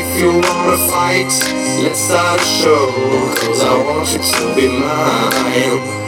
if you wanna fight, let's start a show. Cause I want you to be mine.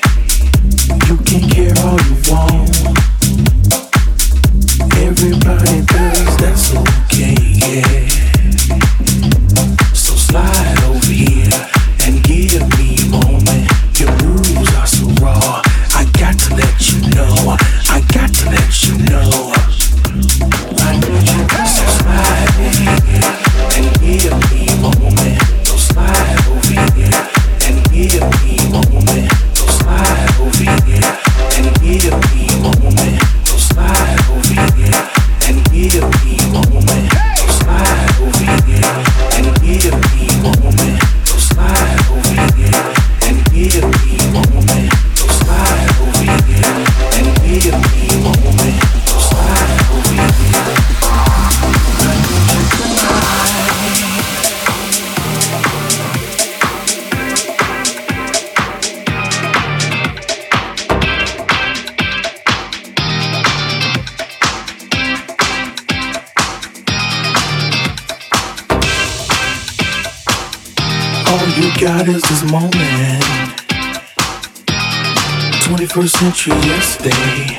about yesterday.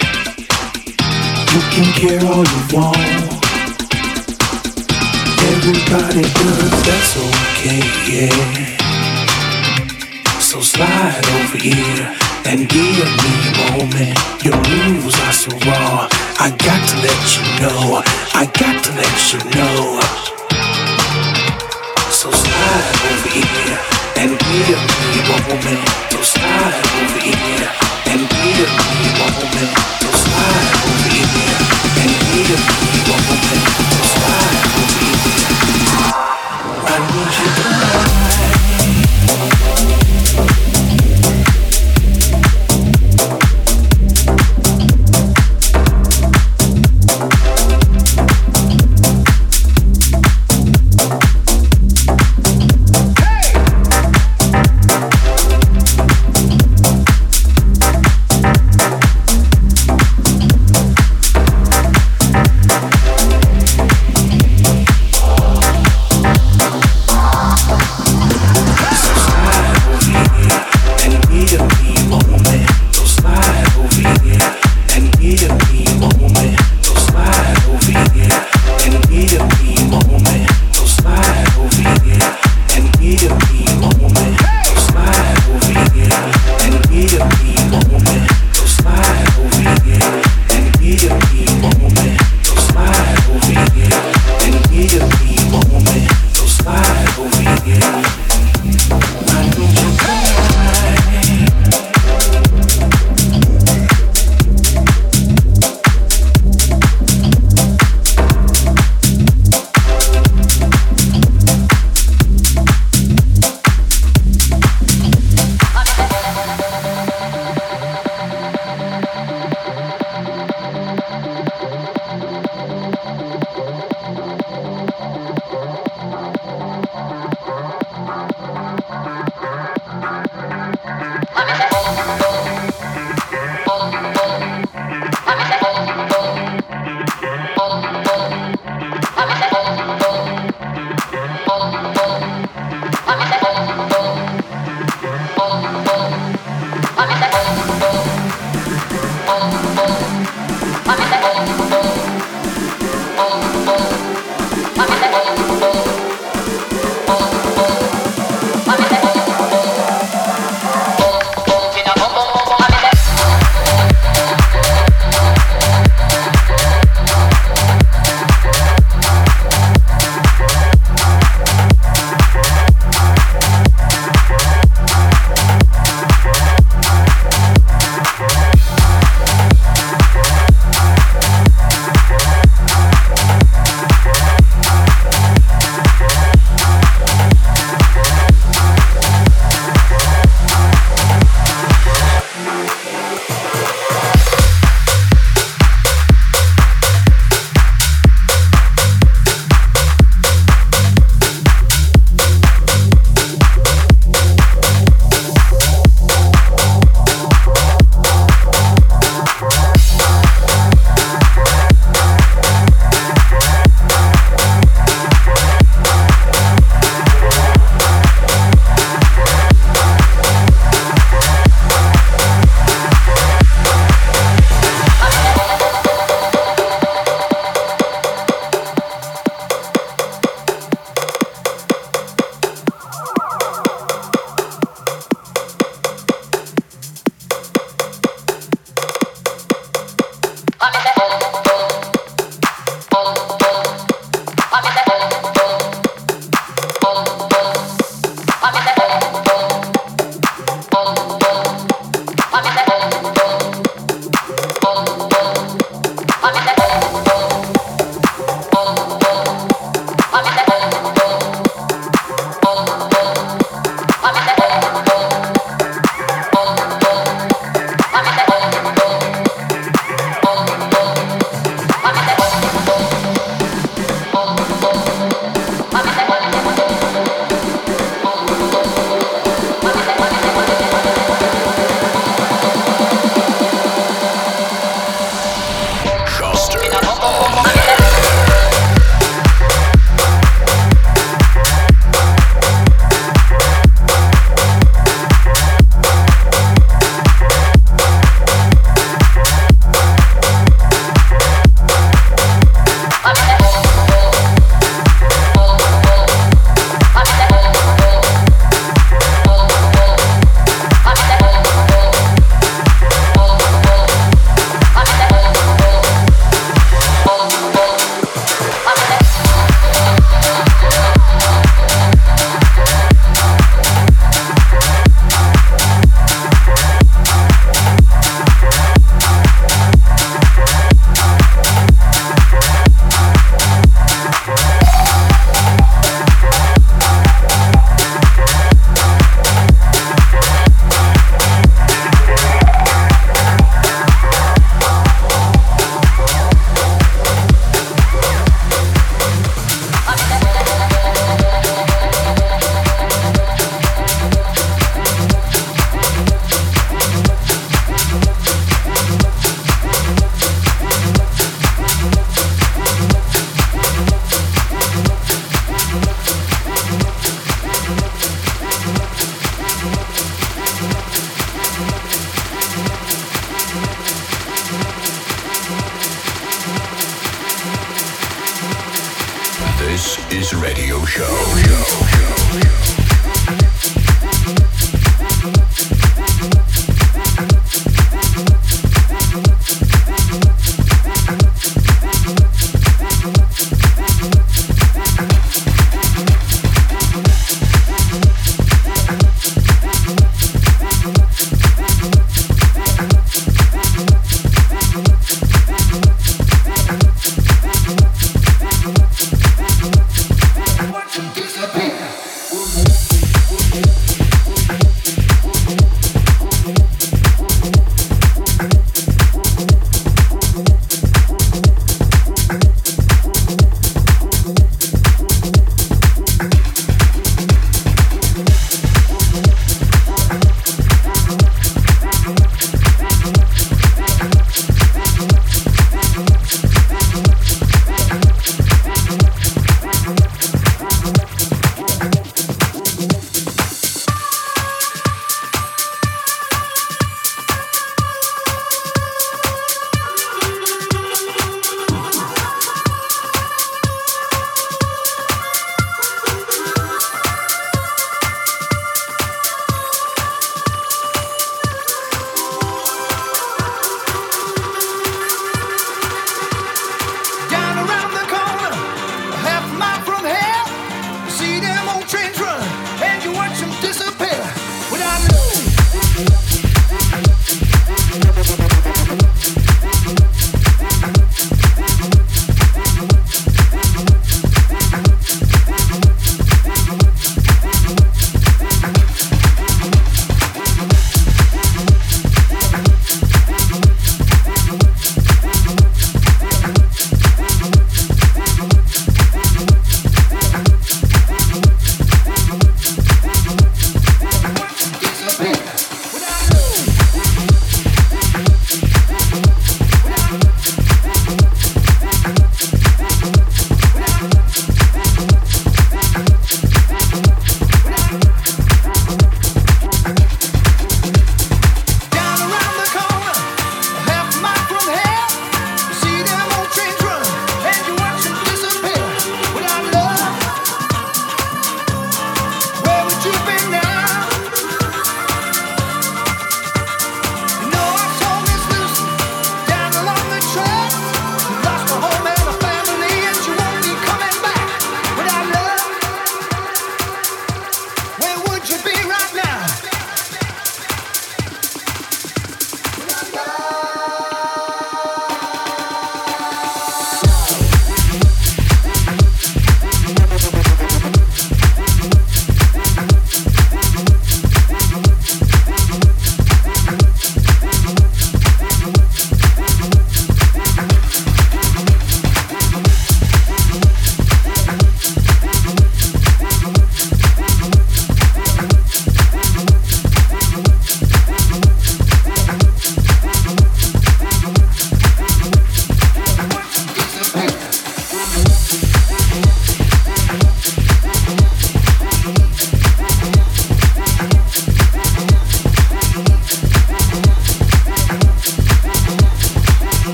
You can care all you want. Everybody does, that's okay, yeah. So slide over here and give me a moment. Your moves are so raw. I got to let you know. I got to let you know. So slide over here and give me a moment. So slide over here. Woman, just slide over your and need a woman.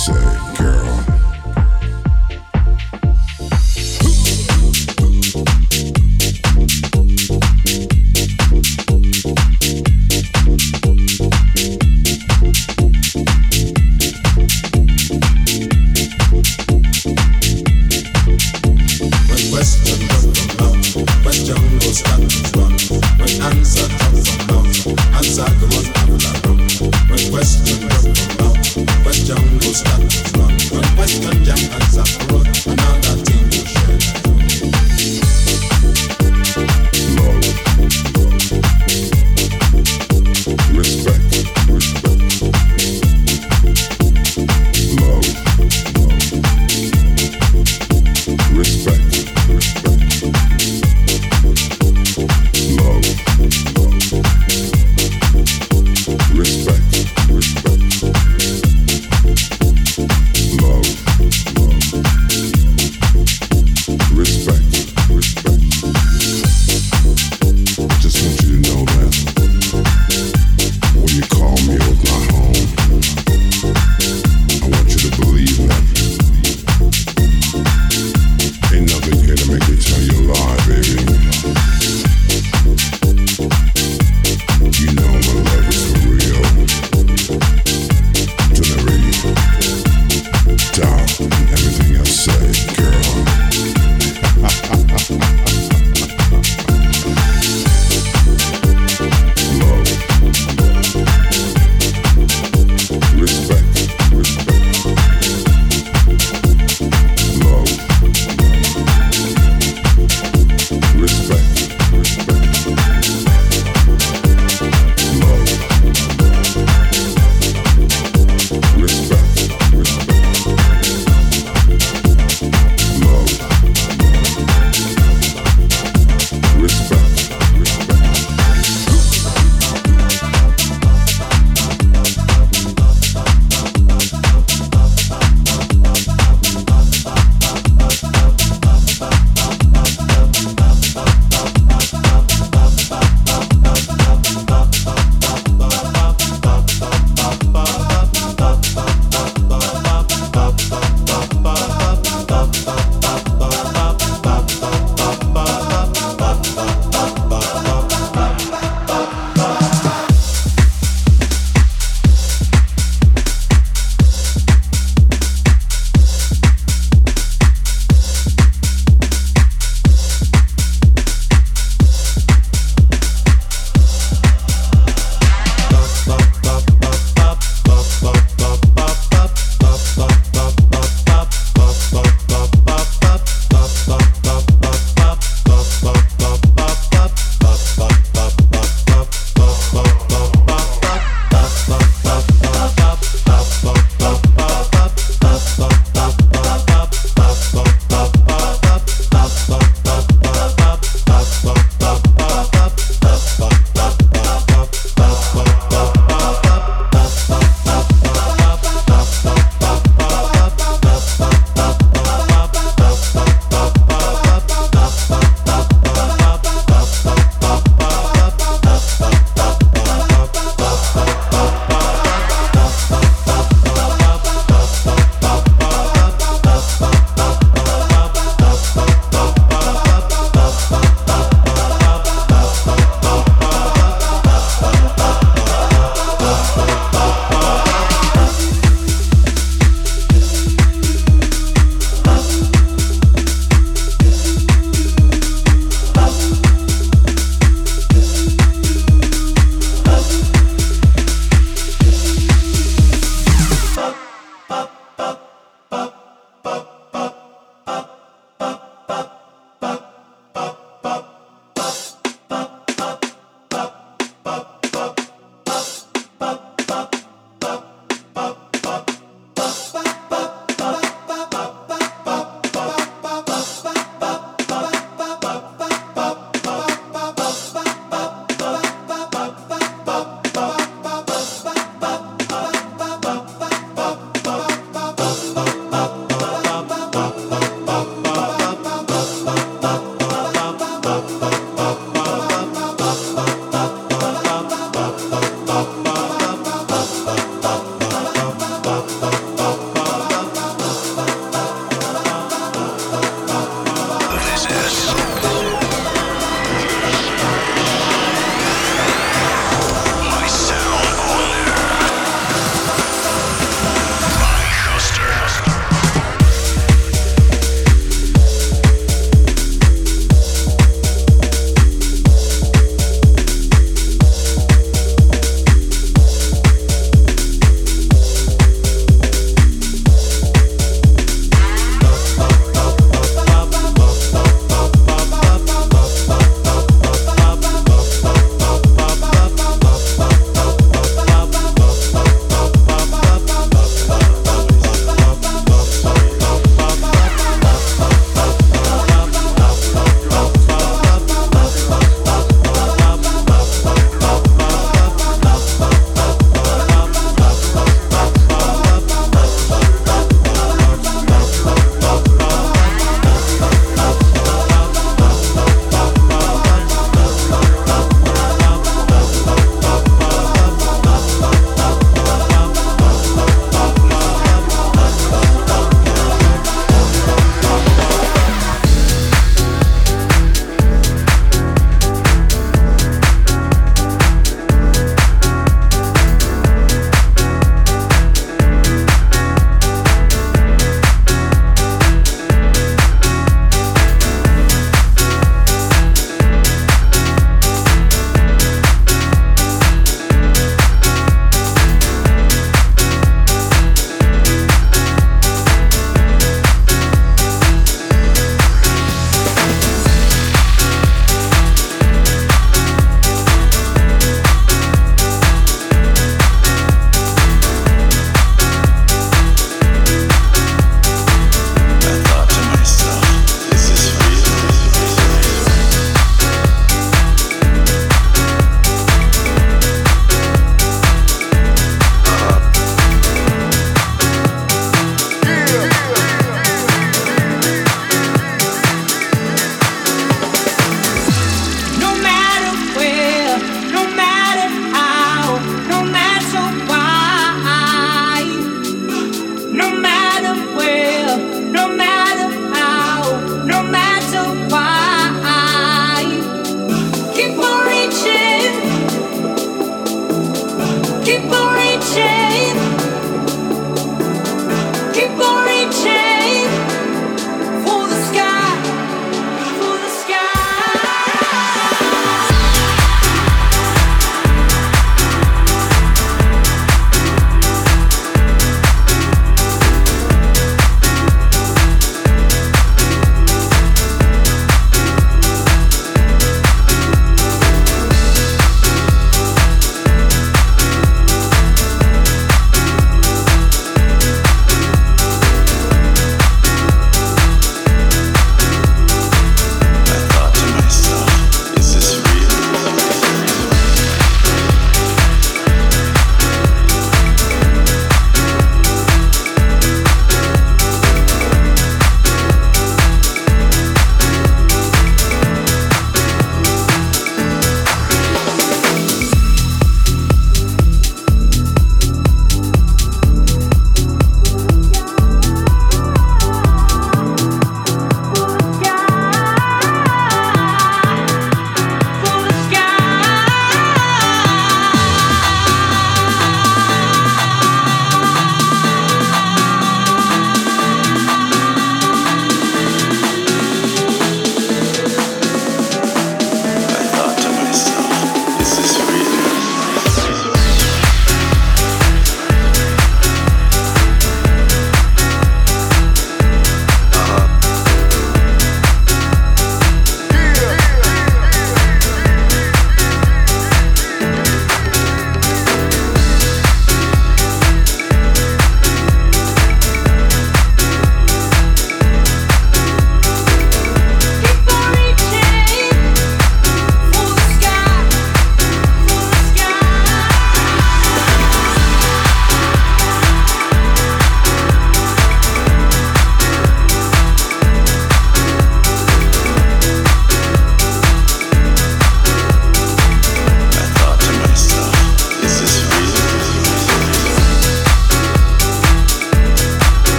say.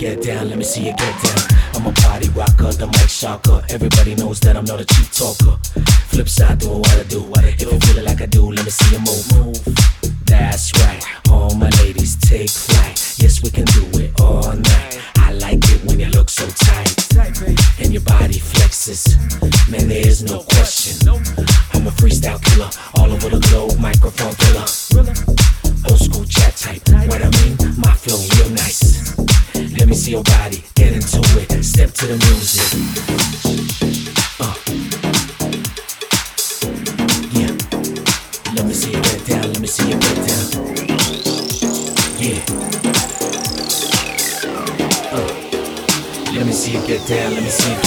You get down, let me see you get down. I'm a party rocker, the mic shocker. Everybody knows that I'm not a cheap talker. Flip side, doing what I do. If you feel it like I do, let me see you move. That's right, all my ladies take flight. Yes, we can do it all night. I like it when you look so tight and your body flexes. Man, there is no question. To the music. Uh. Yeah. Let me see you get down, let me see you get down. Yeah. Uh. Let me see you get down, let me see you